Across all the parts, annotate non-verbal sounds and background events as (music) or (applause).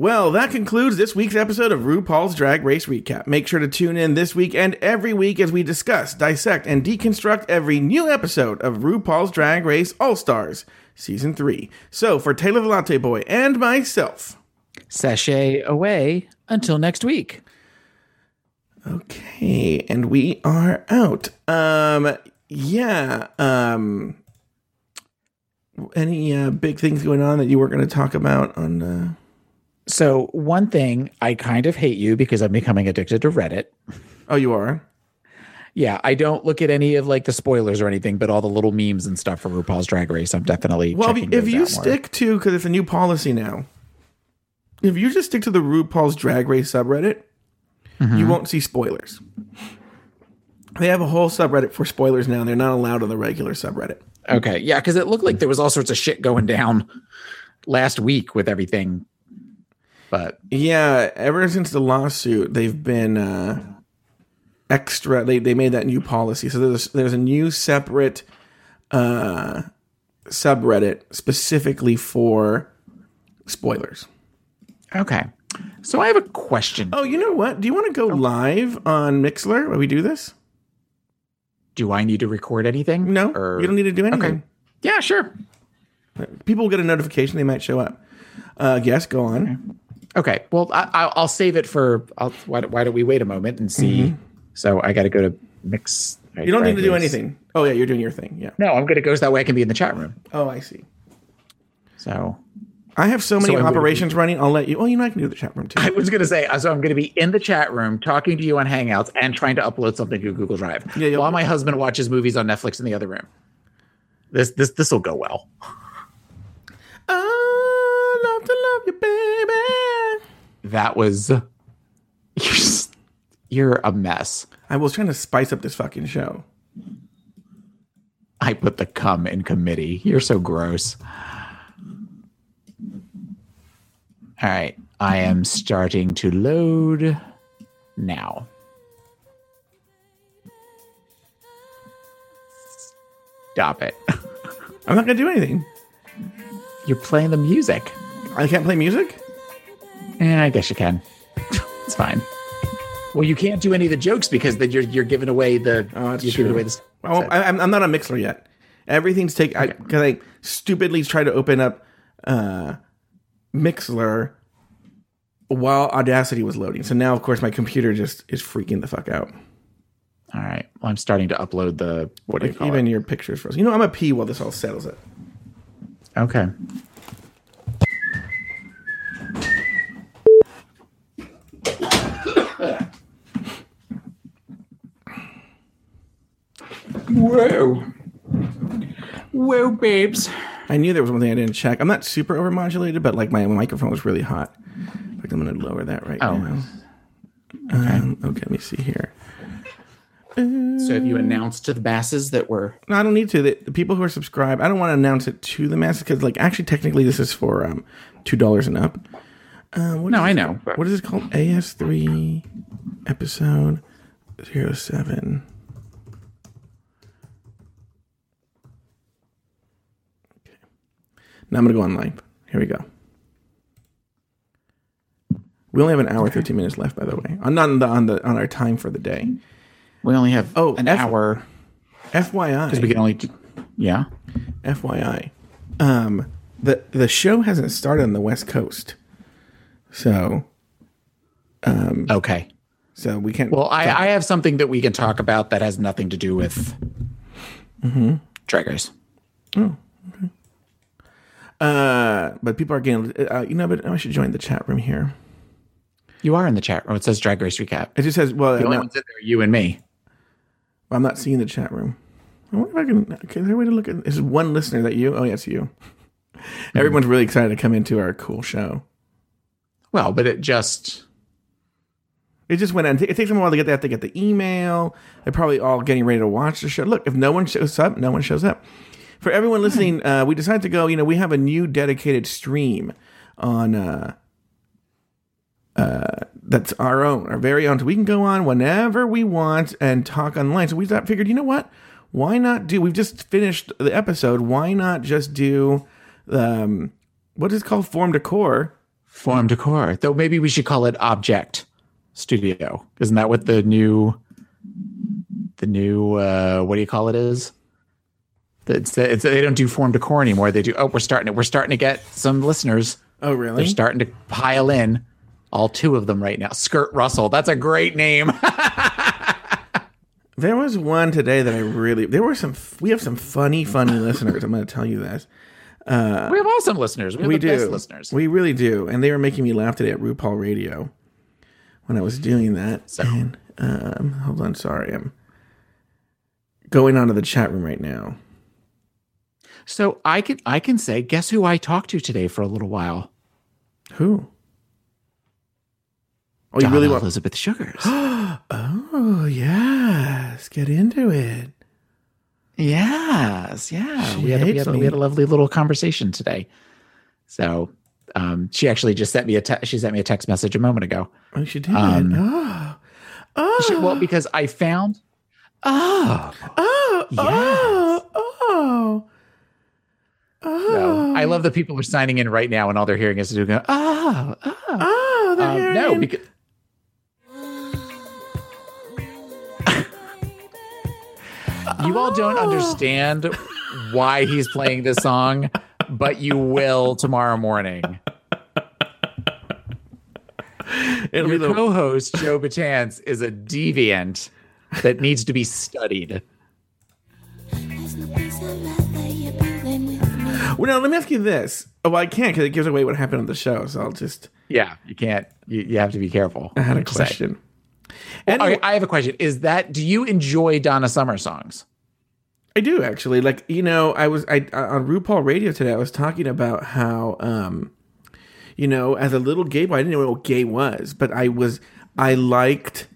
Well, that concludes this week's episode of RuPaul's Drag Race Recap. Make sure to tune in this week and every week as we discuss, dissect, and deconstruct every new episode of RuPaul's Drag Race All Stars Season 3. So, for Taylor the Latte Boy and myself, Sashay away until next week. Okay, and we are out. Um, yeah. Um, any uh, big things going on that you were going to talk about on? Uh... So one thing, I kind of hate you because I'm becoming addicted to Reddit. Oh, you are. Yeah, I don't look at any of like the spoilers or anything, but all the little memes and stuff for RuPaul's Drag Race. I'm definitely well. If you out more. stick to because it's a new policy now. If you just stick to the RuPaul's Drag Race subreddit, Mm-hmm. you won't see spoilers. They have a whole subreddit for spoilers now. They're not allowed on the regular subreddit. Okay, yeah, because it looked like there was all sorts of shit going down last week with everything. But Yeah, ever since the lawsuit, they've been uh, extra. They they made that new policy. So there's there's a new separate uh, subreddit specifically for spoilers. okay, so I have a question. Oh, you know what? Do you want to go live on Mixlr while we do this? Do I need to record anything? No, Or- you don't need to do anything. Okay. Yeah, sure. People will get a notification; they might show up. Uh, yes, go on. Okay. Well, I, I'll, I'll save it for. I'll, why, why don't we wait a moment and see? So I got to go to mix. Mm-hmm. You don't need to do anything. Oh yeah, you're doing your thing. Yeah. No, I'm going to go so that way I can be in the chat room. Oh, I see. So I have so many So operations running. I'll let you. Oh, you know I can do the chat room too. I was going to say, so I'm going to be in the chat room talking to you on Hangouts and trying to upload something to Google Drive Yeah, while my husband watches movies on Netflix in the other room. This this this will go well. I love to love you, baby. That was (laughs) you're just- you're a mess. I was trying to spice up this fucking show. I put the cum in committee. You're so gross. All right, I am starting to load now. Stop it. (laughs) I'm not gonna do anything. You're playing the music. I can't play music. Eh, I guess you can. (laughs) it's fine. Well, you can't do any of the jokes because then you're you're giving away the Oh, that's you're true. giving away the. Well, I, I'm, I'm not on Mixlr yet. Everything's take I because I stupidly tried to open up uh, Mixlr while Audacity was loading. So now, of course, my computer just is freaking the fuck out. All right. Well, I'm starting to upload the what do you call even it? your pictures frozen. You know, I'm a pee while this all settles it. Okay. Whoa. Whoa, babes. I knew there was one thing I didn't check. I'm not super overmodulated, but like my microphone was really hot. In fact, I'm going to lower that right Oh. now. Um, okay, let me see here. So have you announced to the masses that we're No, I don't need to. The, the people who are subscribed, I don't want to announce it to the masses because, like, actually, technically, this is for um, two dollars and up. Uh, what No, is I know, called? What is it called? AS three episode zero seven. Now I'm gonna go on live. Here we go. We only have an hour, thirteen minutes left, by the way. On on the on the on our time for the day. we only have Oh, an F- hour FYI, because we can only yeah. FYI, um, the the show hasn't started on the West Coast, so um, Okay. so we can't. Well, I, I have something that we can talk about that has nothing to do with Drag Race. Uh, but people are getting. Uh, you know, but I should join the chat room here. You are in the chat room. It says Drag Race recap. It just says, "Well, The only ones in there are you and me. I'm not seeing the chat room." I wonder if I can. Okay, is there a way to look at? Is one listener that you? Oh, yeah, it's you. Everyone's really excited to come into our cool show. Well, but it just It just went. on. It takes them a while to get. They have to get the email. They're probably all getting ready to watch the show. Look, if no one shows up, no one shows up. For everyone listening, uh, we decided to go. You know, we have a new dedicated stream on. Uh, uh, that's our own, our very own. So we can go on whenever we want and talk online. So we thought, figured, you know what? Why not do? We've just finished the episode. Why not just do, um, what is called form decor? Form Decor. Though maybe we should call it Object Studio. Isn't that what the new the new uh what do you call it is? It's, it's, they don't do form decor anymore. They do. Oh, we're starting to we're starting to get some listeners. Oh, really? They're starting to pile in. All two of them right now. Skirt Russell. That's a great name. (laughs) There was one today that I really. There were some. We have some funny, funny listeners. I'm going to tell you this. we have awesome listeners. We, We do. listeners. We really do, and they were making me laugh today at RuPaul Radio when I was doing that. So- And, um, hold on, sorry, I'm going onto the chat room right now. So I can I can say, guess who I talked to today for a little while? Who? Oh, you Donna really want? Elizabeth Sugars. (gasps) Oh, yes. Get into it. yes, yeah. We had, a, we, had a, we had a lovely little conversation today. So um, she actually just sent me a te- she sent me a text message a moment ago. Oh, she did. Um, oh, oh, She- well, because I found oh oh, oh, oh, oh. no, I love that people who are signing in right now and all they're hearing is doing oh oh. Oh, they're Um, hearing. no because (laughs) you all don't understand why he's playing this song, but you will tomorrow morning. It'll be Your the co-host Joe Betance is a deviant that needs to be studied. Well, now let me ask you this. Oh, well, I can't because it gives away what happened on the show. So I'll just. Yeah, you can't. You, you have to be careful. I had a what to say. question. Okay, Anyway, I have a question. Is that do you enjoy Donna Summer songs? I do actually. Like you know, I was I on RuPaul Radio today. I was talking about how, um, you know, as a little gay boy, I didn't know what gay was, but I was I liked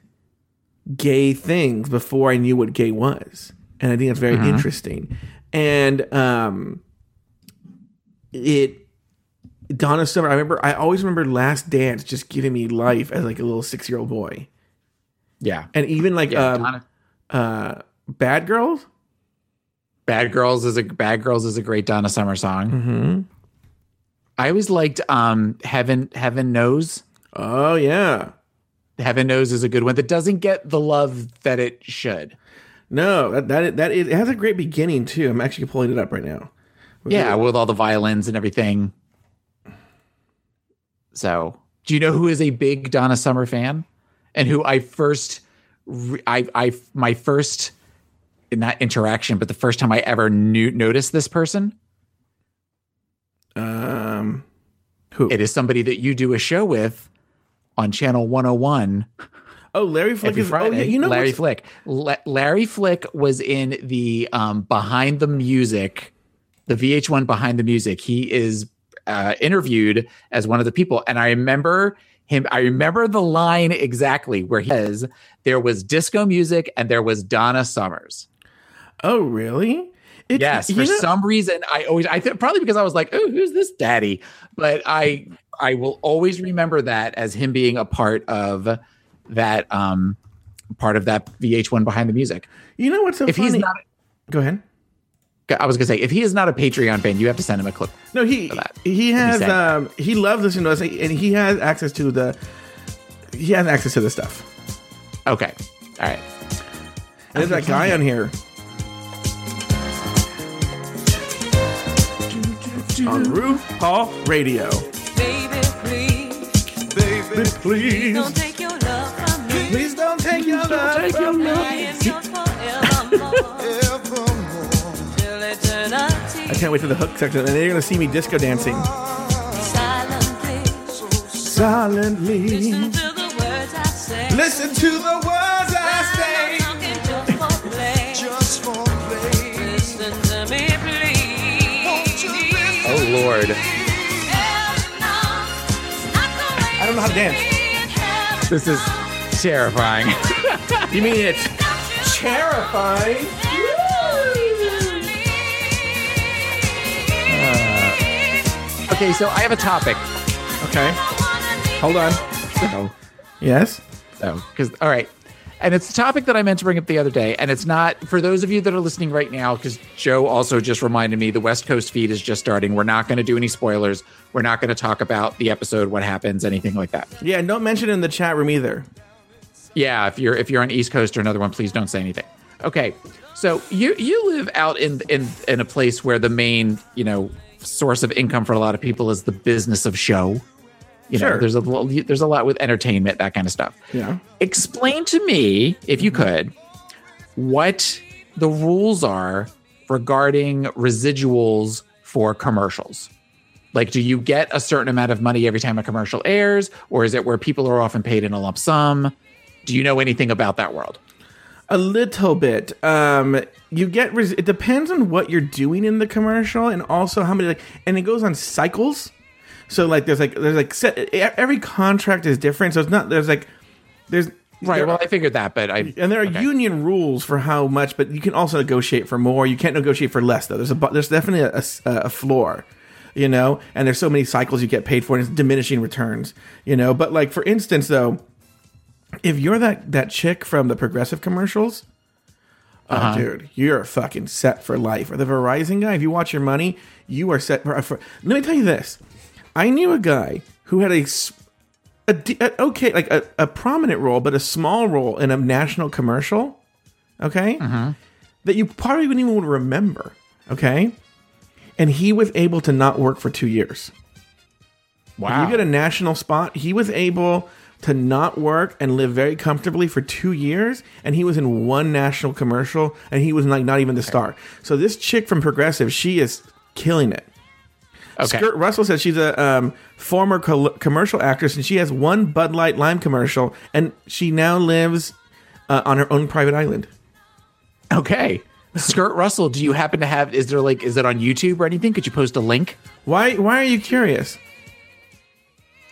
gay things before I knew what gay was, and I think that's very interesting. And um, it Donna Summer. I remember. I always remember Last Dance just giving me life as like a little six year old boy, Yeah. and even like Yeah, um, uh, Bad Girls. Bad Girls is a Bad Girls is a great Donna Summer song. Mm-hmm. I always liked um Heaven Heaven Knows. Oh yeah. Heaven Knows is a good one that doesn't get the love that it should. No, that that that it has a great beginning too. I'm actually pulling it up right now. Yeah, with all the violins and everything. So, do you know who is a big Donna Summer fan, and who I first, I, I, my first, not interaction, but the first time I ever knew noticed this person? Um, who? It is somebody that you do a show with on Channel 101 oh, Larry Flick is. Friday. Oh, yeah, you know Larry Flick. La- Larry Flick was in the um, Behind the Music, the VH1 Behind the Music. He is uh, interviewed as one of the people, and I remember him. I remember the line exactly where he says there was disco music and there was Donna Summers. Oh, really? It's, Yes, for know- some reason I always I think probably because I was like, oh, who's this daddy? But I I will always remember that as him being a part of that um part of that VH1 behind the music. You know what's so If funny? he's not Go ahead. I was gonna say if he is not a Patreon fan, you have to send him a clip. No, he that. he has said. um he loves listening to us, and he has access to the he has access to the stuff. Okay. All right. And there's that guy on here on RuPaul Radio. Baby, please, Baby, please, don't take your love from me. please don't take your love from me. I am can't wait for the hook section, and then you're gonna see me disco dancing Silently, silently. listen to the words I say. Listen to the words I say. just for play. Listen to me. Oh Lord. I don't know how to dance. This is terrifying. (laughs) You mean it's terrifying? Okay, so I have a topic. Okay, hold on. So Yes. So, because all right, And it's a topic that I meant to bring up the other day. And it's not for those of you that are listening right now, because Joe also just reminded me the West Coast feed is just starting. We're not going to do any spoilers. We're not going to talk about the episode, what happens, anything like that. Yeah, and don't mention it in the chat room either. Yeah, if you're if you're on East Coast or another one, please don't say anything. Okay, so you you live out in in in a place where the main you know source of income for a lot of people is the business of show. You know, Sure. there's a there's a lot with entertainment, that kind of stuff. Yeah. Explain to me, if you mm-hmm. could, what the rules are regarding residuals for commercials. Like, do you get a certain amount of money every time a commercial airs, or is it where people are often paid in a lump sum? Do you know anything about that world? A little bit. Um, you get. Res- it depends on what you're doing in the commercial, and also how many. Like, and it goes on cycles. So like, there's like, there's like, set, every contract is different. So it's not. There's like, there's Right. there- Well, I figured that, but I and there are okay. union rules for how much, but you can also negotiate for more. You can't negotiate for less though. There's a there's definitely a floor, you know. And there's so many cycles you get paid for, and it's diminishing returns, you know. But like for instance, though, if you're that that chick from the Progressive commercials, oh uh-huh. dude, you're fucking set for life. Or the Verizon guy, if you watch your money, you are set for. for let me tell you this: I knew a guy who had a a okay, like a, a prominent role, but a small role in a national commercial. Okay, mm-hmm. that you probably wouldn't even remember. Okay, and he was able to not work for two years. wow. You get a national spot. He was able to not work and live very comfortably for two years, and he was in one national commercial, and he was like not even the star. So this chick from Progressive, she is killing it. okay. Skirt Russell says she's a um, former col- commercial actress, and she has one Bud Light Lime commercial, and she now lives uh, on her own private island. Okay. Skirt Russell, do you happen to have? Is there like, is it on YouTube or anything? Could you post a link? Why? Why are you curious?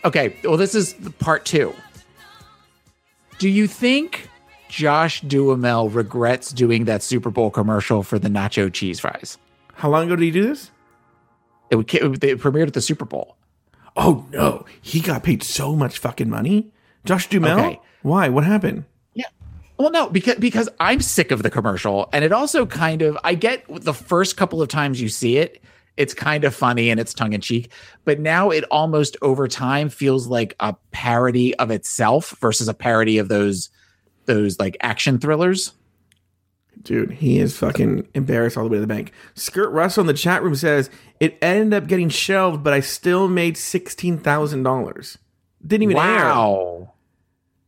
Okay. Well, this is part two. Do you think Josh Duhamel regrets doing that Super Bowl commercial for the nacho cheese fries? How long ago did he do this? It, would, it they premiered at the Super Bowl. Oh no, he got paid so much fucking money. Josh Duhamel. Okay. Why? What happened? Yeah. Well, no, because because I'm sick of the commercial, and it also kind of I get the first couple of times you see it, it's kind of funny and it's tongue in cheek, but now it almost over time feels like a parody of itself versus a parody of those those like action thrillers. Dude, he is fucking embarrassed all the way to the bank. Skirt Russell in the chat room says it ended up getting shelved, but I still made sixteen thousand dollars. Didn't even air. Wow.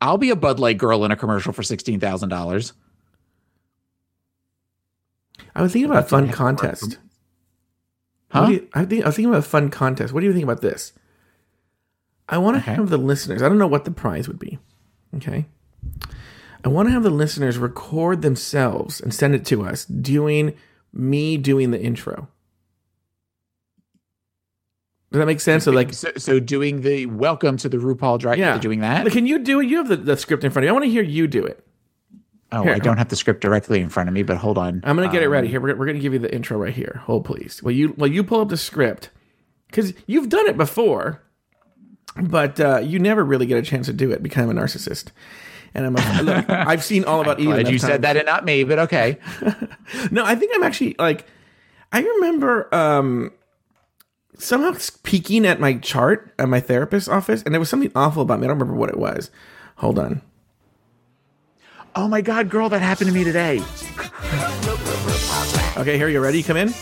I'll be a Bud Light girl in a commercial for sixteen thousand dollars. I was thinking about a fun contest. Huh? you- I, think, I was thinking about a fun contest. What do you think about this? I want to Okay. have the listeners. I don't know what the prize would be. Okay. I want to have the listeners record themselves and send it to us doing me doing the intro. Does that make sense? So like, so, so doing the welcome to the RuPaul drag, yeah, doing that. Can you do it? You have the, the script in front of you. I want to hear you do it. Oh, Here, I don't have the script directly in front of me, but hold on. I'm gonna get it Um, ready here. We're, we're gonna give you the intro right here. Hold please. Well, you well you pull up the script because you've done it before, but uh, you never really get a chance to do it. Become a narcissist. And I'm a, (laughs) look, I've seen all about (laughs) Eden. Glad you said that and not me, but okay. (laughs) No, I think I'm actually like I remember um somehow peeking at my chart at my therapist's office, and there was something awful about me. I don't remember what it was. Hold on. Oh my god, girl, that happened to me today. Okay, here you ready? Come in.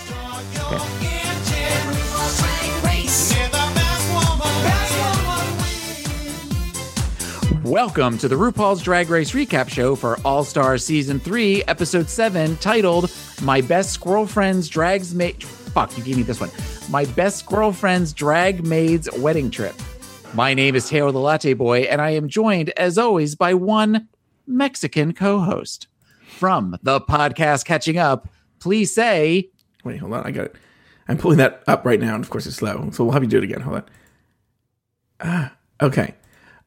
Welcome to the RuPaul's Drag Race recap show for All Star Season 3, Episode 7, titled My Best Squirrel Friend's Drags Maid. Fuck, you gave me this one. My Best Girlfriend's Drag Maid's Wedding Trip. My name is Taylor the Latte Boy, and I am joined, as always, by one Mexican co host. From the podcast Catching Up, please say, Wait, hold on. I got it. I'm pulling that up right now, and of course it's slow. So we'll have you do it again. Hold on. Ah, okay.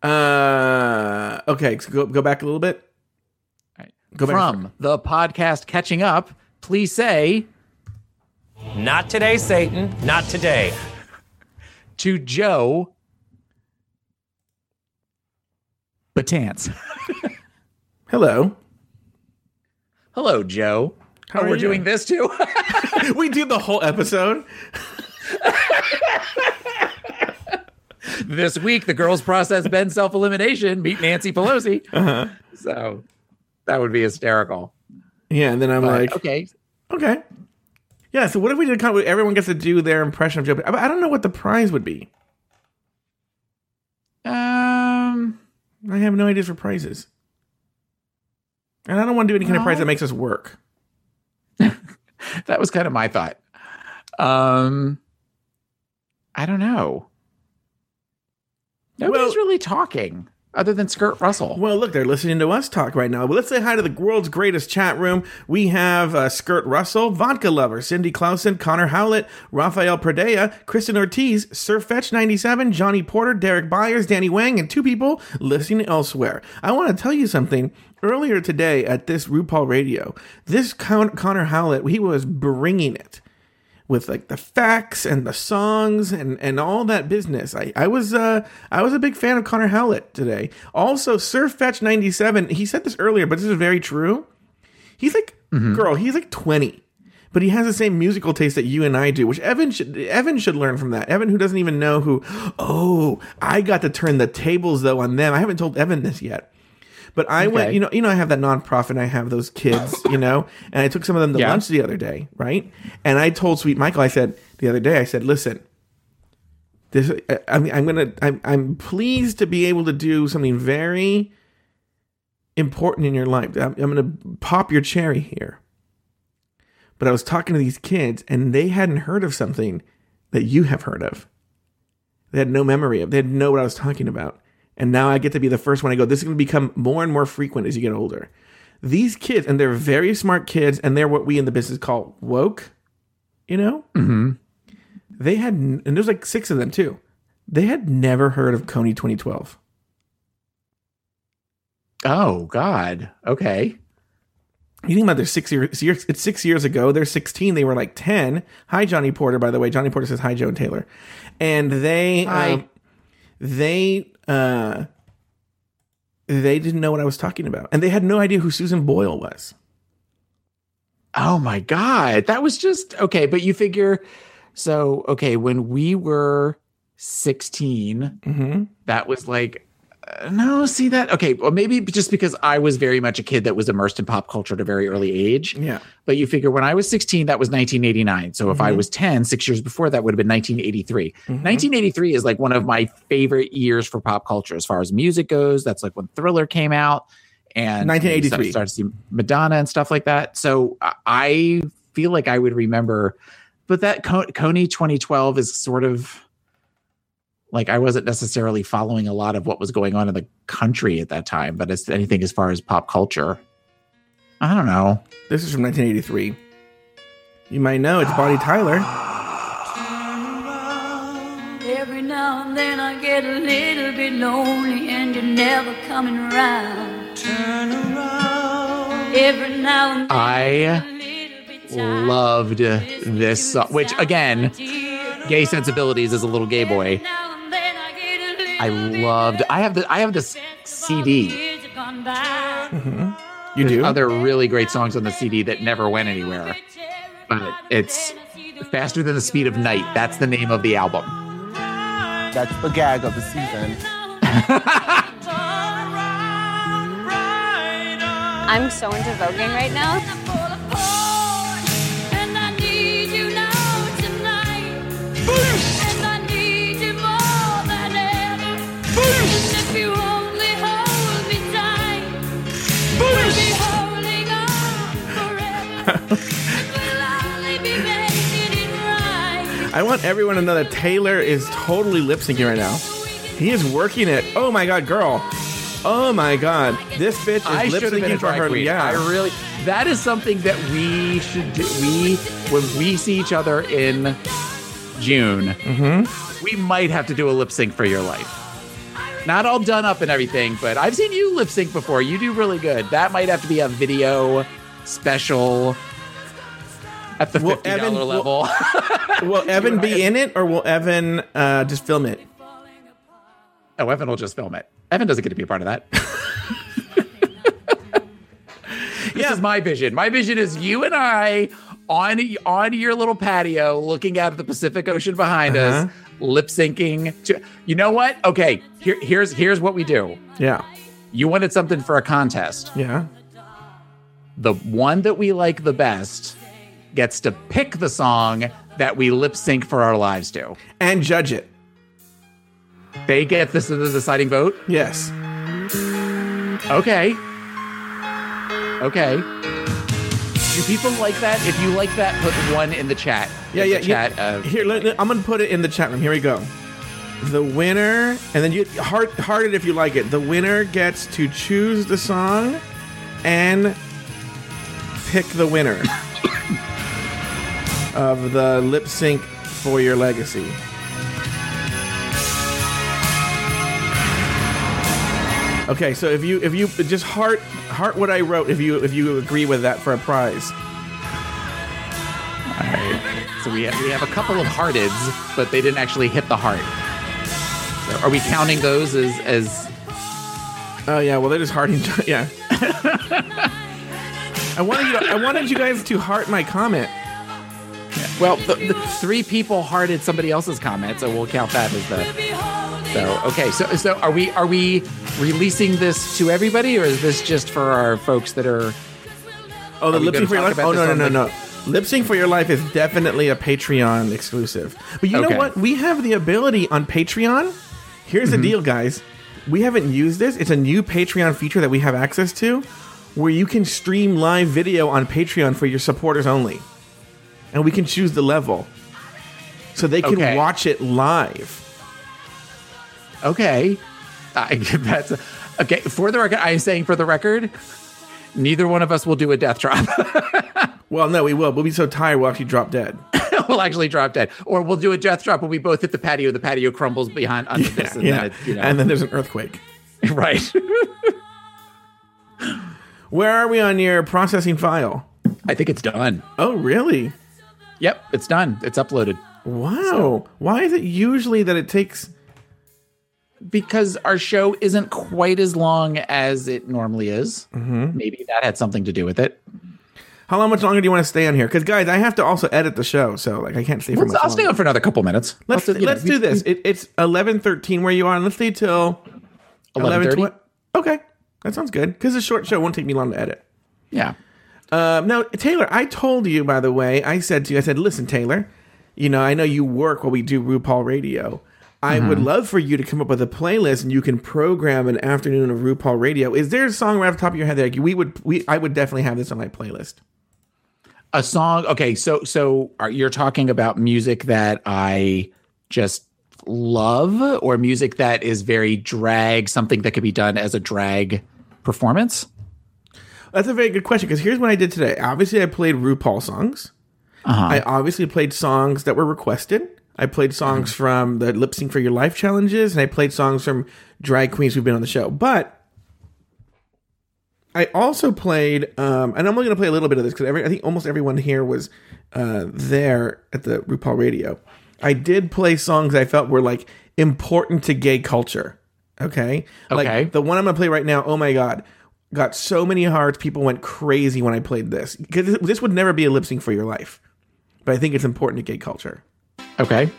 Uh, okay. So go go back a little bit. Go back. from the podcast Catching Up, please say Not today, Satan. Not today. to Joe Betance. Hello. Hello, Joe. How oh, are we're doing this too. (laughs) we do the whole episode. this week, the girls process Ben's self elimination. Meet Nancy Pelosi. Uh-huh. So that would be hysterical. Yeah, and then I'm But, like, okay, okay. Yeah, so what if we did kind of, everyone gets to do their impression of Joe? I I don't know what the prize would be. um, I have no ideas for prizes. And I don't want to do any kind of prize that makes us work. (laughs) that was kind of my thought. Um, I don't know. Nobody's Well- really talking other than Skirt Russell. Well, look, they're listening to us talk right now. But let's say hi to the world's greatest chat room. We have uh, Skirt Russell, Vodka Lover, Cindy Clausen, Connor Howlett, Rafael Pradea, Kristen Ortiz, Surfetch97, Johnny Porter, Derek Byers, Danny Wang, and two people listening elsewhere. I want to tell you something. Earlier today at this RuPaul Radio, this Con- Connor Howlett, he was bringing it with like the facts and the songs and and all that business. I I was uh I was a big fan of Connor Howlett today. Also, Sir Fetch ninety seven. He said this earlier, but this is very true. He's like girl. He's like twenty. But he has the same musical taste that you and I do, which Evan should Evan should learn from that. Evan, who doesn't even know who. Oh, I got to turn the tables though on them. I haven't told Evan this yet. But I went, you know, you know, I have that nonprofit. and I have those kids, you know, and I took some of them to Yeah. lunch the other day, right? And I told Sweet Michael, I said the other day, I said, listen, this, I- I'm, I'm gonna, I'm, I'm pleased to be able to do something very important in your life. I'm, I'm gonna pop your cherry here. But I was talking to these kids, and they hadn't heard of something that you have heard of. They had no memory of. They didn't know what I was talking about. And now I get to be the first one. I go, this is going to become more and more frequent as you get older. These kids, and they're very smart kids, and they're what we in the business call woke, you know? Mm-hmm. They had, and there's like six of them too. They had never heard of Kony 2012. Oh God. Okay. You think about their six years, years, it's six years ago. They're 16. They were like 10. Hi, Johnny Porter, by the way. Johnny Porter says hi, Joe Taylor. And they, Hi. um, they, uh, they didn't know what I was talking about. And they had no idea who Susan Boyle was. Oh my God. That was just okay. But you figure, so okay, when we were 16, Mm-hmm. that was like no see that okay well maybe just because i was very much a kid that was immersed in pop culture at a very early age Yeah. but you figure when i was 16 that was 1989 so if i Mhm. was 10 six years before that would have been 1983 Mhm. 1983 is like one of my favorite years for pop culture as far as music goes that's like when thriller came out and 1983. you start to see madonna and stuff like that so I- i feel like i would remember but that Co- Kony 2012 is sort of like I wasn't necessarily following a lot of what was going on in the country at that time, but it's anything as far as pop culture. I don't know. This is from 1983. You might know it's Bonnie Tyler. Every now and then I get a little bit lonely and you're never coming around. Turn around. Every now and then I a little bit tired. loved this song, which again, gay sensibilities as a little gay boy. I loved. I have the I have this CD. years have gone by. You do? Other really great songs on the CD that never went anywhere, but it's faster than the speed of night. That's the name of the album. That's the gag of the season. (laughs) I'm so into voguing right now. I want everyone to know that Taylor is totally lip syncing right now. He is working it. Oh my god, girl. Oh my god. This bitch is I lip should have been a syncing for her. queen. Yeah. I really. That is something that we should do. We when we see each other in June, Mm-hmm. we might have to do a lip sync for your life. Not all done up and everything, but I've seen you lip sync before. You do really good. That might have to be a video special at the Will fifty Evan- dollar will- level. (laughs) will Evan be in it or will Evan uh, just film it? oh, Evan will just film it. Evan doesn't get to be a part of that. (laughs) Yeah. is my vision. My vision is you and I on on your little patio, looking out at the Pacific Ocean behind us, Uh-huh. lip syncing. To you know what? Okay, here here's here's what we do. Yeah. You wanted something for a contest. Yeah. The one that we like the best gets to pick the song that we lip sync for our lives to. And judge it. They get this as the deciding vote. Yes. Okay. Okay. Do people like that? If you like that, put one in the chat. Yeah, yeah. the yeah. chat. uh, Here, let, let- I'm gonna put it in the chat room. Here we go. The winner, and then you heart heart it if you like it. The winner gets to choose the song and pick the winner of the lip sync for your legacy. Okay, so if you if you just heart heart what I wrote if you if you agree with that for a prize. all right. So we have, we have a couple of hearteds, but they didn't actually hit the heart. So are we counting those as as Oh yeah, well they're just hearting. (laughs) Yeah. (laughs) I wanted you. To, I wanted you guys to heart my comment. well, the, the three people hearted somebody else's comment, so we'll count that as the. So okay, so so are we are we releasing this to everybody, or is this just for our folks that are? Oh, the lip sync for your life. Oh no no no no. Lip sync for your life is definitely a Patreon exclusive. But you Okay. know what? We have the ability on Patreon. Here's Mm-hmm. the deal, guys. We haven't used this. It's a new Patreon feature that we have access to, where you can stream live video on Patreon for your supporters only, and we can choose the level, so they can Okay. watch it live. Okay, I, (laughs) that's okay. For the record, I'm saying for the record, neither one of us will do a death drop. (laughs) Well, no, we will. We'll be so tired we'll actually drop dead. (laughs) we'll actually drop dead, or we'll do a death drop when we both hit the patio. The patio crumbles behind under this, and yeah. then you know, And then there's an earthquake. right. Where are we on your processing file? I think it's done. Oh, really? Yep, it's done. It's uploaded Wow. Why is it usually that it takes. because our show isn't quite as long as it normally is. Mm-hmm. Maybe that had something to do with it. How long much longer do you want to stay on here? Because, guys, I have to also edit the show, so like I can't stay for Let's, much I'll stay on for another couple minutes. Let's, Let's, know, let's do this. It, it's eleven thirteen where you are, and let's stay till 11:30? Okay, that sounds good. Because a short show won't take me long to edit. Yeah. Um, no, Taylor, I told you, by the way, I said to you, I said, listen, Taylor, you know, I know you work while we do RuPaul Radio. I would love for you to come up with a playlist and you can program an afternoon of RuPaul Radio. Is there a song right off the top of your head that like, we would, we, I would definitely have this on my playlist? a song okay so so are, you're talking about music that i just love or music that is very drag something that could be done as a drag performance That's a very good question because here's what I did today. Obviously, I played RuPaul songs. I obviously played songs that were requested. I played songs from the Lip Sync for Your Life challenges, and I played songs from drag queens who've been on the show. But I also played, um, and I'm only going to play a little bit of this because I think almost everyone here was uh, there at the RuPaul Radio. I did play songs I felt were like important to gay culture. Okay, Okay. Like the one I'm going to play right now. Oh my god, got so many hearts. People went crazy when I played this because this would never be a lip sync for your life, but I think it's important to gay culture. okay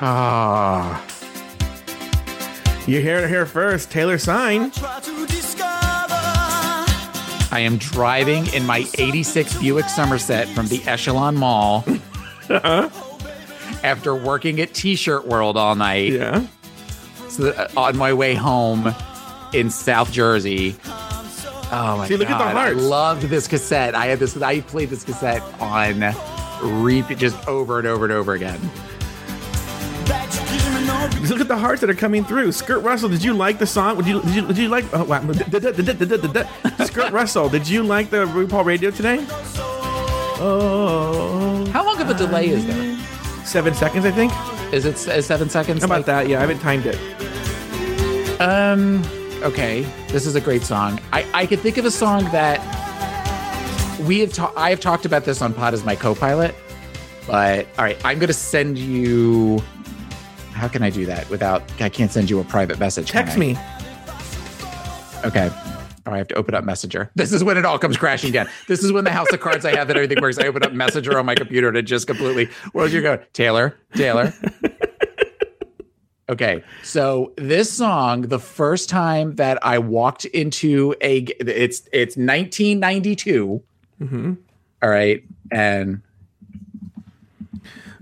ah You hear it here first. Taylor Sign. i am driving in my 86 buick somerset from the echelon mall (laughs) after working at t-shirt world all night Yeah. So that, uh, on my way home in South Jersey. Oh my See, look at the god! hearts. I loved this cassette. I had this. I played this cassette on repeat, just over and over and over again. (laughs) Look at the hearts that are coming through. Skirt Russell, did you like the song? Would you did you, did you like oh, wow. (laughs) Skirt Russell? Did you like the RuPaul Radio today? Oh, How long of a delay is there? seven seconds, I think. Is it seven seconds? How about Like- that? Yeah, I haven't timed it. Um. Okay, this is a great song. I I could think of a song that we have. Ta- I have talked about this on Pod as my co-pilot. But all right, I'm gonna send you. How can I do that without? I can't send you a private message. Text me. Okay. Oh, I have to open up Messenger. This is when it all comes crashing down. This is when the house of cards I have that everything works. I open up Messenger on my computer and it just completely. Where's you go, Taylor? Taylor. (laughs) Okay, so this song, the first time that I walked into a, it's it's 1992. Mm-hmm. All right, and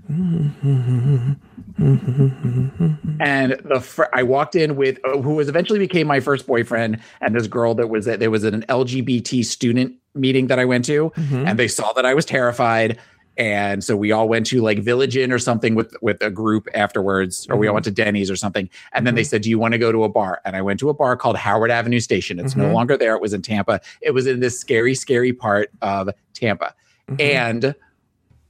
(laughs) and the fir- I walked in with uh, who was eventually became my first boyfriend, and this girl that was at there was an LGBT student meeting that I went to, mm-hmm. and they saw that I was terrified, and so we all went to like Village Inn or something with with a group afterwards, or we all mm-hmm. went to Denny's or something, and then they mm-hmm. said, "Do you want to go to a bar?" And I went to a bar called Howard Avenue Station. It's no longer there; it was in Tampa. It was in this scary, scary part of Tampa, and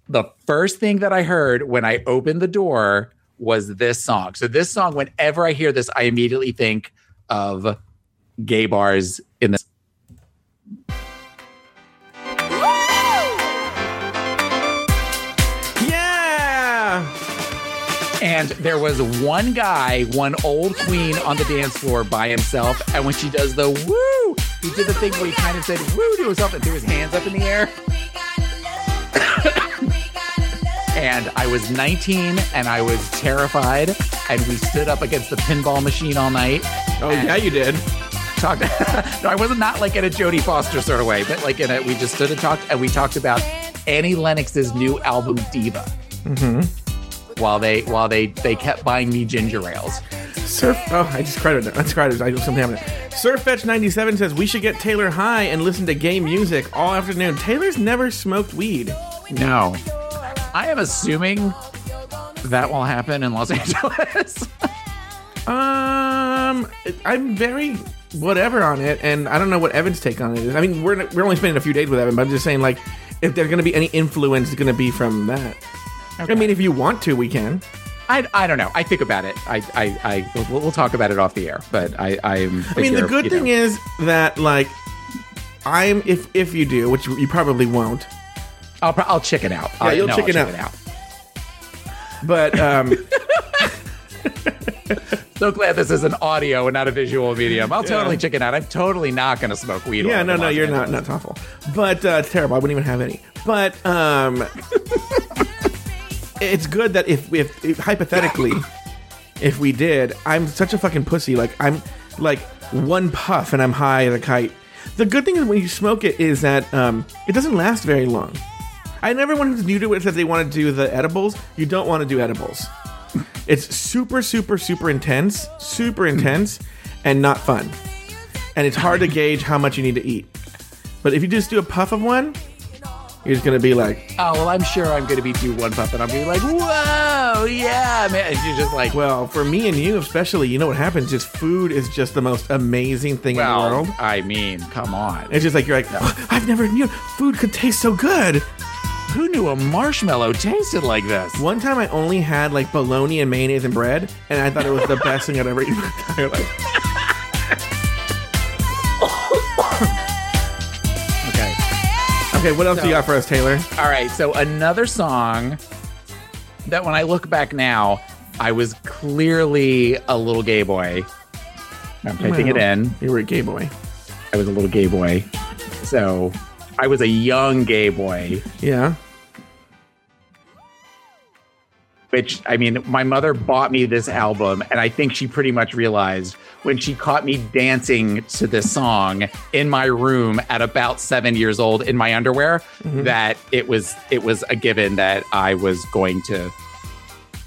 the first thing that I heard when I opened the door was this song. So this song, whenever I hear this, I immediately think of gay bars in the Yeah. and there was one guy, one old queen on the dance floor by himself. And when she does the woo, he did the thing where he kind of said woo to himself and threw his hands up in the air. (coughs) (coughs) and I was 19 and I was terrified. And we stood up against the pinball machine all night. Oh yeah, you did. talked. (laughs) no, I wasn't not like in a Jodie Foster sort of way, but like in a we just stood and talked, and we talked about Annie Lennox's new album Diva. Mm-hmm. While they while they they kept buying me ginger ales. Surf. Oh, I just credited it. That's credited. I just something happened. Surfetch97 says we should get Taylor high and listen to gay music all afternoon. Taylor's never smoked weed. No, I am assuming that will happen in Los (laughs) Angeles. Um, I'm very whatever on it, and I don't know what Evan's take on it is. I mean, we're we're only spending a few days with Evan, but I'm just saying, like, if there's going to be any influence, it's going to be from that. I mean, if you want to, we can. I, I don't know. I think about it. I I, I we'll, we'll talk about it off the air. But I I'm. I mean, the good thing is that like, I'm if if you do, which you probably won't, I'll I'll chicken out. Yeah, I'll- you'll no, I'll chicken out. but um, (laughs) So glad this is an audio and not a visual medium. I'll totally check it out. I'm totally not going to smoke weed. yeah, no, no, you're not not awful, but uh, it's terrible. I wouldn't even have any. But um, (laughs) it's good that if, if if hypothetically, if we did, I'm such a fucking pussy. Like I'm like one puff and I'm high as a kite. The good thing is when you smoke it is that um, it doesn't last very long. I know everyone who's new to it says they want to do the edibles. You don't want to do edibles. It's super, super, super intense, super intense, and not fun. And it's hard to gauge how much you need to eat. But if you just do a puff of one, you're just gonna be like, Oh well, I'm sure I'm going to be do one puff, and I'm to be like, "Whoa, yeah, man!" And you're just like, well, for me and you especially, you know what happens? Just food is just the most amazing thing in the world. I mean, come on. It's just like you're like, oh, I've never knew food could taste so good. Who knew a marshmallow tasted like this? One time I only had like bologna and mayonnaise and bread, and I thought it was the best thing I'd ever eaten in my entire life. (coughs) Okay. Okay, what else do you got for us, Taylor? All right. So another song that when I look back now, I was clearly a little gay boy. I'm typing it in. You were a gay boy. I was a little gay boy. So I was a young gay boy, Yeah. Which I mean, my mother bought me this album, and I think she pretty much realized when she caught me dancing to this song in my room at about seven years old in my underwear mm-hmm. that it was it was a given that I was going to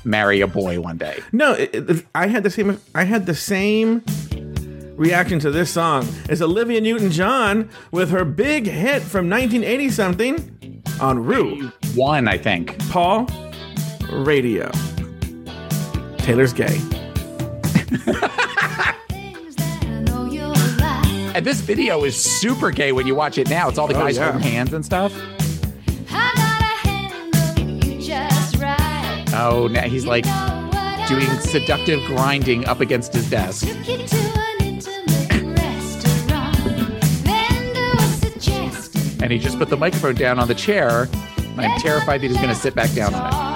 marry a boy one day. No, it, it- I had the same. I had the same reaction to this song as Olivia Newton-John with her big hit from 1980 something on Rue. One, I think. Paul Radio. Taylor's gay. And this video is super gay when you watch it now. It's all the Oh, guys yeah. holding hands and stuff. Oh, now he's like doing seductive grinding up against his desk. And he just put the microphone down on the chair. And I'm terrified that he's going to sit back down on it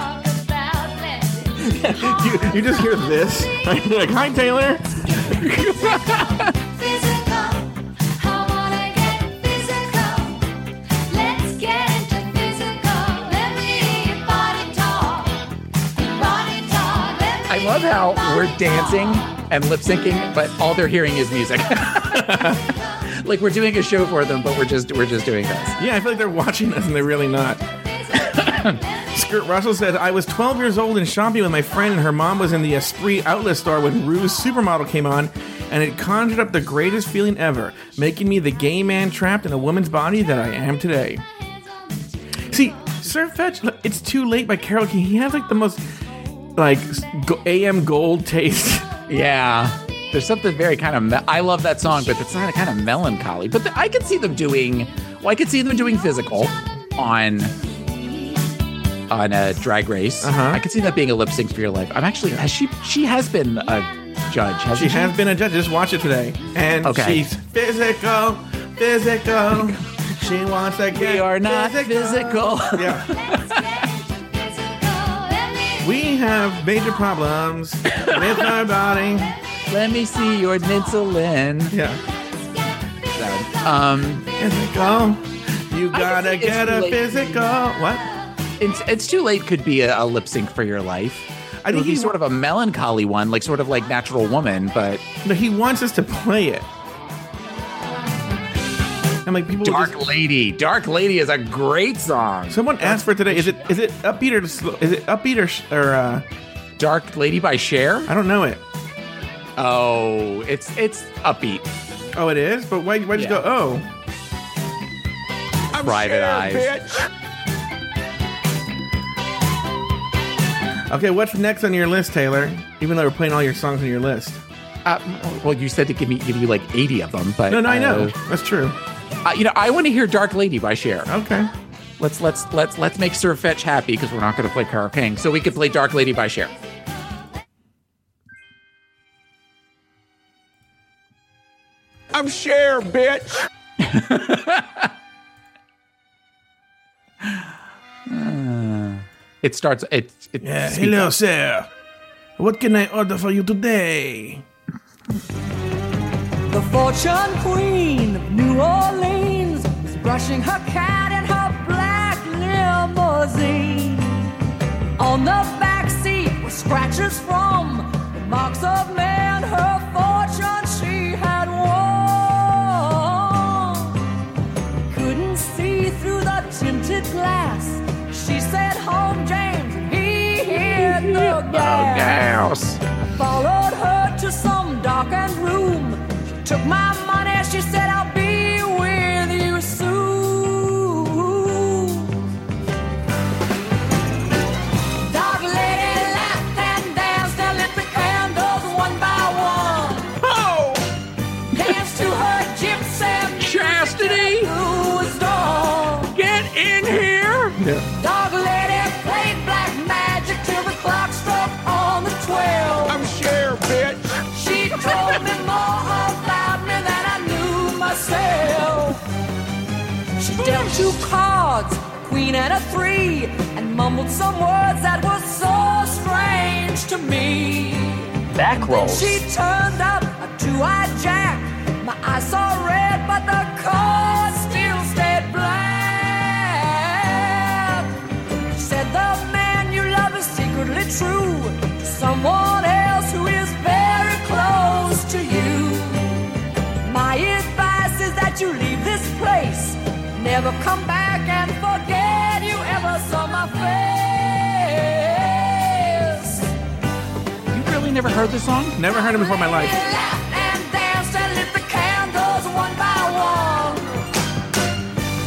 you, you just hear this. (laughs) You're like, hi, Taylor. (laughs) I love how we're dancing and lip syncing, but all they're hearing is music. (laughs) like we're doing a show for them, but we're just we're just doing this. Yeah, I feel like they're watching us and they're really not. Skirt Russell said, I was 12 years old and shopping with my friend, and her mom was in the Esprit outlet store when Ru's Supermodel came on, and it conjured up the greatest feeling ever, making me the gay man trapped in a woman's body that I am today. See, Sir Fetch, it's too late by Carole King. He has like the most like AM gold taste. (laughs) Yeah. There's something very kind of. Me- I love that song, but it's not a kind of melancholy. But the, I could see them doing. Well, I could see them doing physical on on a drag race. Uh-huh. I could see that being a lip sync for your life. I'm actually. Has she? She has been a judge. Hasn't She she, has been a judge. Just watch it today, and Okay. she's physical, physical. She wants to get We are not physical. Yeah. We have major problems with our body. Let me see your insulin. Yeah. Um, Physical. You gotta get a late. physical. What? It's it's too late. Could be a, a lip sync for your life. I think think it would be he sort of a melancholy one, like sort of like Natural Woman, but No, he wants us to play it. I'm like people. Dark just- Lady. Dark Lady is a great song. someone asked for it today. Is it is it upbeat or slow? Is it upbeat or or uh, Dark Lady by Cher. I don't know it. Oh, it's it's upbeat. Oh, it is. But why why just Yeah. go? Oh, Private Eyes. Okay. What's next on your list, Taylor? Even though we're playing all your songs on your list. Uh, well, you said to give me give you like eighty of them, but No, no, I know. uh, That's true. uh, you know, I want to hear Dark Lady by Cher. Okay. Let's let's let's let's make Sir Fetch happy because we're not going to play Carole King, so we could play Dark Lady by Cher. I'm Cher, bitch. (laughs) (laughs) It starts. It, it Yeah. speak- Hello, sir. What can I order for you today? The fortune queen of New Orleans is brushing her cat in her black limousine. On the back seat were scratches from the marks of man. Queen and a three, and mumbled some words that were so strange to me. Back rolls. She turned up a two-eyed jack. My eyes saw red, but the cards still stayed black. She said the man you love is secretly true to someone else who is very close to you. My advice is that you leave this place, never come back and never heard this song? Never heard it before in my life. Laughed and danced and lit the candles one by one.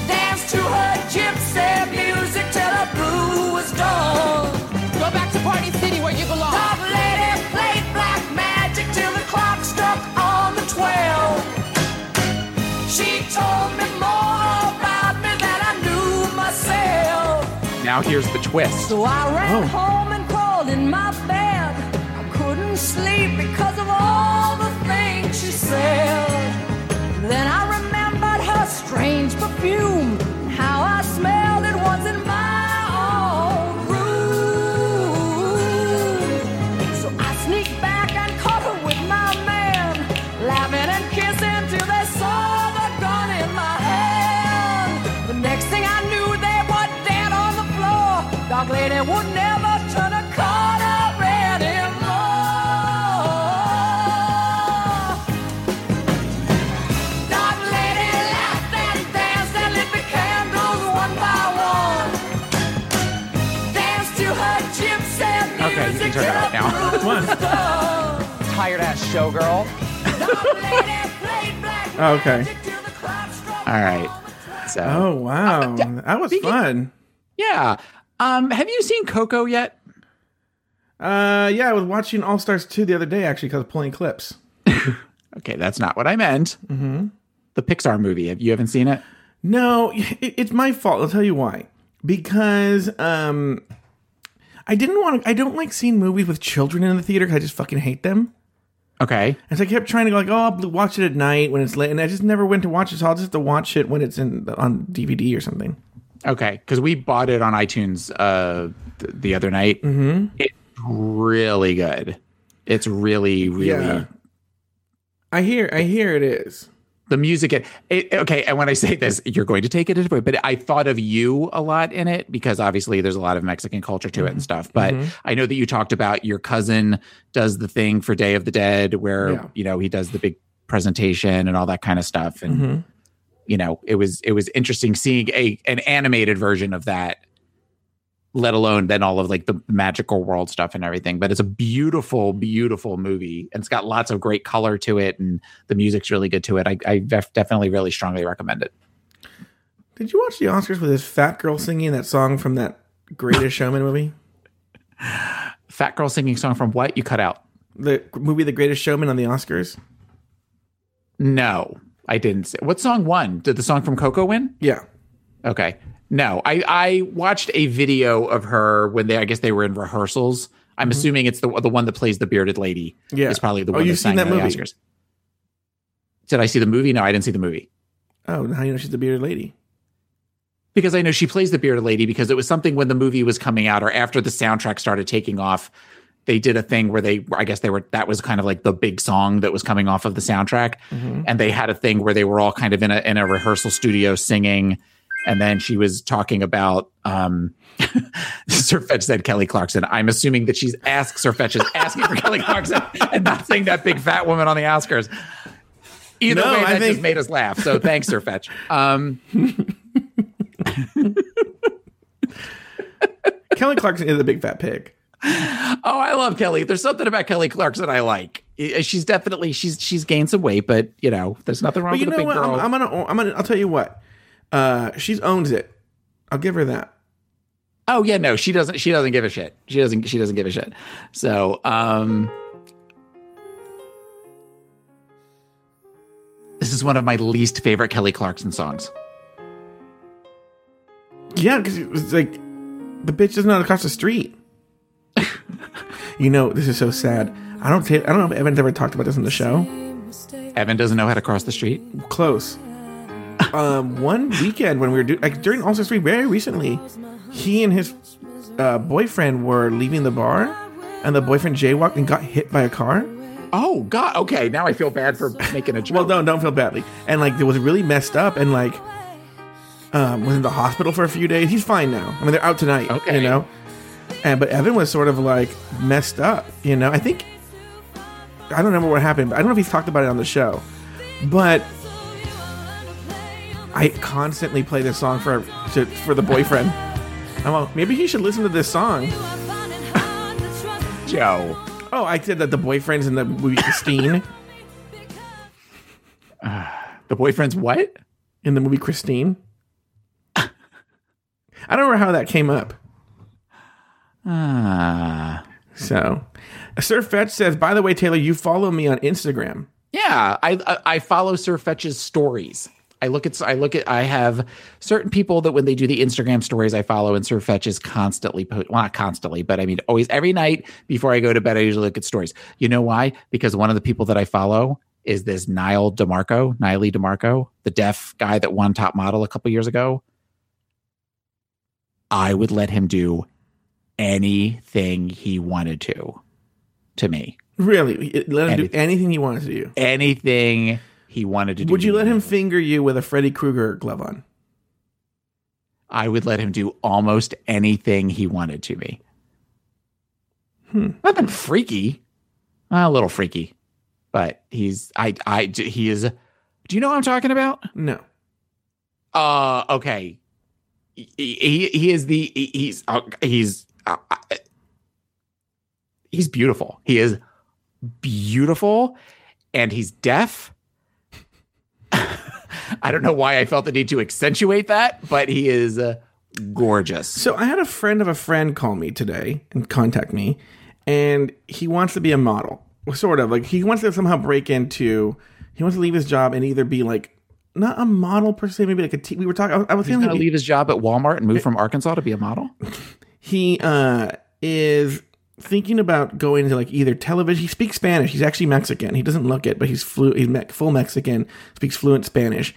Danced to her gypsy music till her brew was done. Go back to Party City where you belong. Now here's the twist. So I ran oh. home and crawled in my bed. I couldn't sleep because of all the things she said. Now. Come on. Tired ass showgirl. Oh, (laughs) okay. All right. So Oh wow, that was speaking- fun. yeah. Um, have you seen Coco yet? Uh, yeah, I was watching All Stars 2 the other day actually because of pulling clips. (laughs) Okay, that's not what I meant. Mm-hmm. The Pixar movie. Have you haven't seen it? No, (laughs) it, it's my fault. I'll tell you why. Because um, I didn't want to. I don't like seeing movies with children in the theater because I just fucking hate them. Okay. And so I kept trying to go like, oh, I'll watch it at night when it's late, and I just never went to watch it. So I'll just have to watch it when it's in on DVD or something. Okay, because we bought it on iTunes uh, th- the other night. Mm-hmm. It's really good. It's really, really Yeah. I hear. I hear it is. The music. It, it, okay, and when I say this, you're going to take it but I thought of you a lot in it because obviously there's a lot of Mexican culture to it and mm-hmm. stuff. But mm-hmm. I know that you talked about your cousin does the thing for Day of the Dead where Yeah. you know he does the big presentation and all that kind of stuff and mm-hmm. you know it was it was interesting seeing a an animated version of that let alone then all of like the magical world stuff and everything but it's a beautiful beautiful movie and it's got lots of great color to it and the music's really good to it i, I def- definitely really strongly recommend it Did you watch the Oscars with this fat girl singing that song from that Greatest Showman movie? fat girl singing song from what you cut out The movie The Greatest Showman on the Oscars. no i didn't say what song won did the song from coco win Yeah. Okay. No, I I watched a video of her when they I guess they were in rehearsals. I'm assuming it's the the one that plays the bearded lady. Mm-hmm. Yeah. Is probably the Oh, one you've that sang seen that movie? Oscars. Did I see the movie? No, I didn't see the movie. Oh, now you know she's the bearded lady. Because I know she plays the bearded lady because it was something when the movie was coming out or after the soundtrack started taking off, they did a thing where they I guess they were that was kind of like the big song that was coming off of the soundtrack. Mm-hmm. And they had a thing where they were all kind of in a in a rehearsal studio singing. And then she was talking about um (laughs) Sir Fetch said Kelly Clarkson. I'm assuming that she's asked Sir Fetch is asking for Kelly Clarkson and not saying that big fat woman on the Oscars. Either No, way, I that think- just made us laugh. So thanks, Sir Fetch. Um (laughs) Kelly Clarkson is a big fat pig. Oh, I love Kelly. There's something about Kelly Clarkson I like. She's definitely she's she's gained some weight, but you know, there's nothing wrong But you with a know big what? girl. I'm, I'm gonna. I'm gonna. I'll tell you what. Uh, she's owns it. I'll give her that. oh yeah, no, she doesn't. She doesn't give a shit. She doesn't. She doesn't give a shit. So, um, this is one of my least favorite Kelly Clarkson songs. Yeah, because it was like the bitch doesn't know how to cross the street. (laughs) you know, this is so sad. I don't. ta- I don't know if Evan's ever talked about this on the show. Evan doesn't know how to cross the street. Close. Um, one weekend when we were doing like during All Stars three very recently, he and his uh, boyfriend were leaving the bar, and the boyfriend jaywalked and got hit by a car. Oh God. Okay, now I feel bad for making a joke. Well, don't don't feel badly. And like, it was really messed up, and like, um, was in the hospital for a few days. He's fine now. I mean, they're out tonight. Okay. you know. And but Evan was sort of like messed up. You know, I think I don't remember what happened. But I don't know if he's talked about it on the show, but I constantly play this song for to, for the boyfriend. I'm like, maybe he should listen to this song. (laughs) Joe. Oh, I said that the boyfriend's in the movie Christine. The boyfriend's what? in the movie Christine. I don't remember how that came up. Ah. So, Sir Fetch says, by the way, Taylor, you follow me on Instagram. Yeah, I I, I follow Sir Fetch's stories. I look at I look at I have certain people that when they do the Instagram stories I follow and Sir Fetch is constantly po- well not constantly but I mean always every night before I go to bed I usually look at stories. You know why? Because one of the people that I follow is this Nyle DiMarco, Niley DiMarco, the deaf guy that won top model a couple years ago. I would let him do anything he wanted to to me. Really? Let him do Anything. anything he wanted to do. Anything he wanted to do. Would you let him finger you with a Freddy Krueger glove on? I would let him do almost anything he wanted to me. Hmm. Nothing freaky, a little freaky, but he's I I he is. Do you know what I'm talking about? No. Uh, okay. He he, he is the he- he's uh, he's uh, uh, he's beautiful. He is beautiful and he's deaf. (laughs) I don't know why I felt the need to accentuate that, but he is uh, gorgeous. So I had a friend of a friend call me today and contact me, and he wants to be a model, sort of like he wants to somehow break into. He wants to leave his job and either be like not a model per se, maybe like a. T- we were talking. I was- I was feeling going to leave his job at Walmart and move from Arkansas to be a model. (laughs) he uh, is thinking about going into like either television. He speaks Spanish. He's actually Mexican. He doesn't look it, but he's flu- he's me- full Mexican. Speaks fluent Spanish,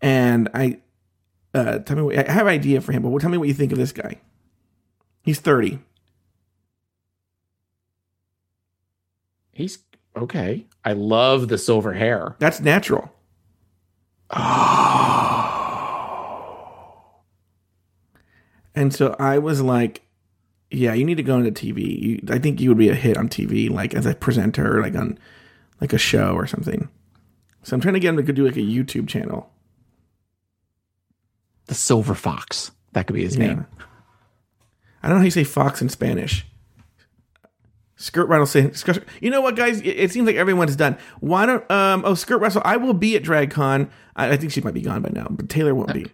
and I uh, tell me. What, I have an idea for him, but tell me what you think of this guy. He's thirty. He's okay. I love the silver hair. That's natural. Oh. And so I was like, yeah, you need to go into TV. You, I think you would be a hit on TV, like as a presenter, like on like a show or something. So I'm trying to get him to do like a YouTube channel. The silver fox. That could be his Yeah. name. I don't know how you say fox in Spanish. Skirt Rattle say, you know what, guys? It, it seems like everyone's done. Why don't, um, oh, Skirt Russell, I will be at DragCon. I, I think she might be gone by now, but Taylor won't be.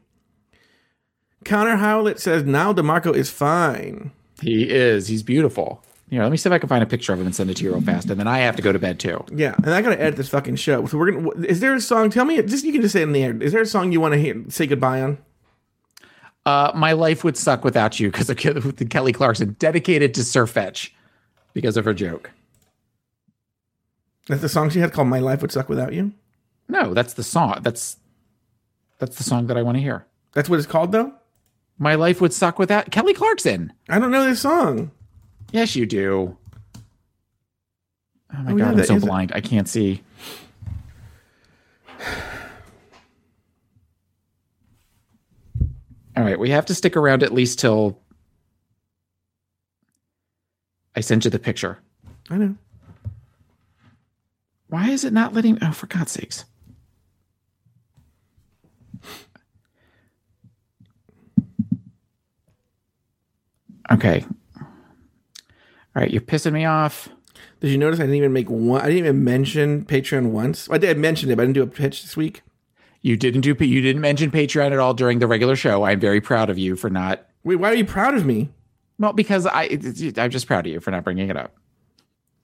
Connor Howlett says, now DiMarco is fine. He is. He's beautiful. You know, let me see if I can find a picture of him and send it to you real fast. And then I have to go to bed too. Yeah, and I gotta edit this fucking show. So we're gonna. Is there a song? Tell me. Just you can just say it in the air. Is there a song you want to hear? Say goodbye on. Uh, my life would suck without you because of (laughs) Ke- the Kelly Clarkson, dedicated to Sir Fetch because of her joke. That's the song she had called "My Life Would Suck Without You." No, that's the song. That's that's the song that I want to hear. That's what it's called, though. My life would suck without Kelly Clarkson. I don't know this song. Yes, you do. Oh my Oh, yeah, god, I'm so blind. I can't see. All right, we have to stick around at least till I sent you the picture. I know. Why is it not letting? Oh, for God's sakes! Okay. All right, you're pissing me off. Did you notice I didn't even make one? I didn't even mention Patreon once. I did mention it, but I didn't do a pitch this week. You didn't do. You didn't mention Patreon at all during the regular show. I'm very proud of you for not. Wait, why are you proud of me? Well, because I, I'm just proud of you for not bringing it up.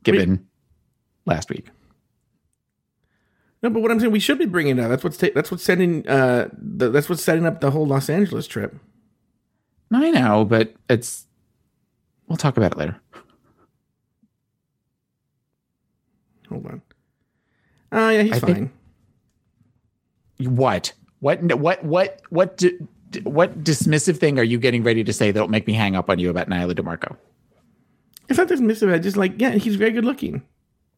Given last week. No, but what I'm saying, we should be bringing it up. That's what's ta- that's what's setting uh the, that's what's setting up the whole Los Angeles trip. I know, but it's. We'll talk about it later. Hold on. Oh yeah, he's I fine. think- What? What? What? What? What? d- d- What dismissive thing are you getting ready to say that'll make me hang up on you about Nyle DiMarco? It's not dismissive. I just like yeah, he's very good looking.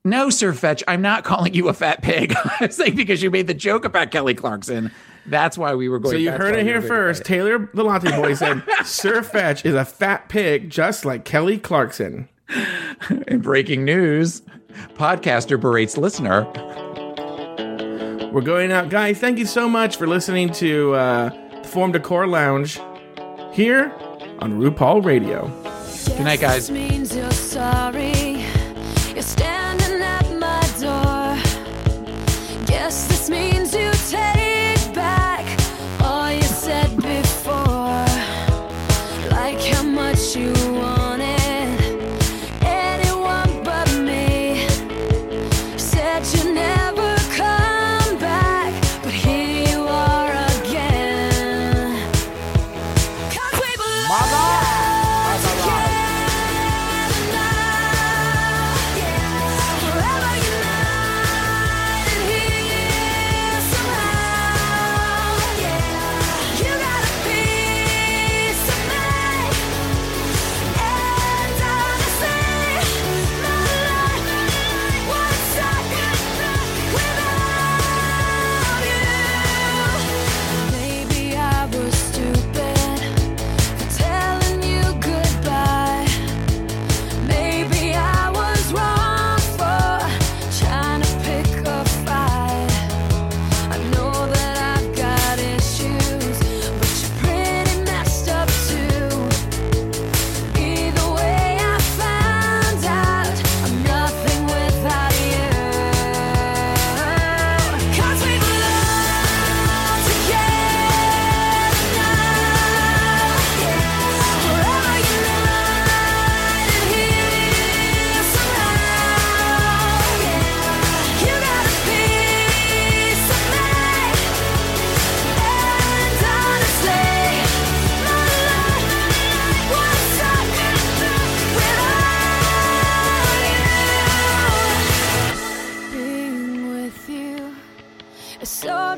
No, Sir Fetch, I'm not calling you a fat pig. (laughs) I'm saying because you made the joke about Kelly Clarkson. That's why we were going. So you heard it here were going first. Taylor, the latte boy, said (laughs) Sir Fetch is a fat pig, just like Kelly Clarkson. In breaking news, podcaster berates listener. We're going out, guys. Thank you so much for listening to uh, the Form Decor Lounge here on RuPaul Radio. Good night, guys. Said you never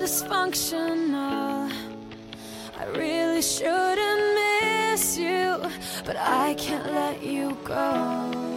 dysfunctional. I really shouldn't miss you, but I can't let you go.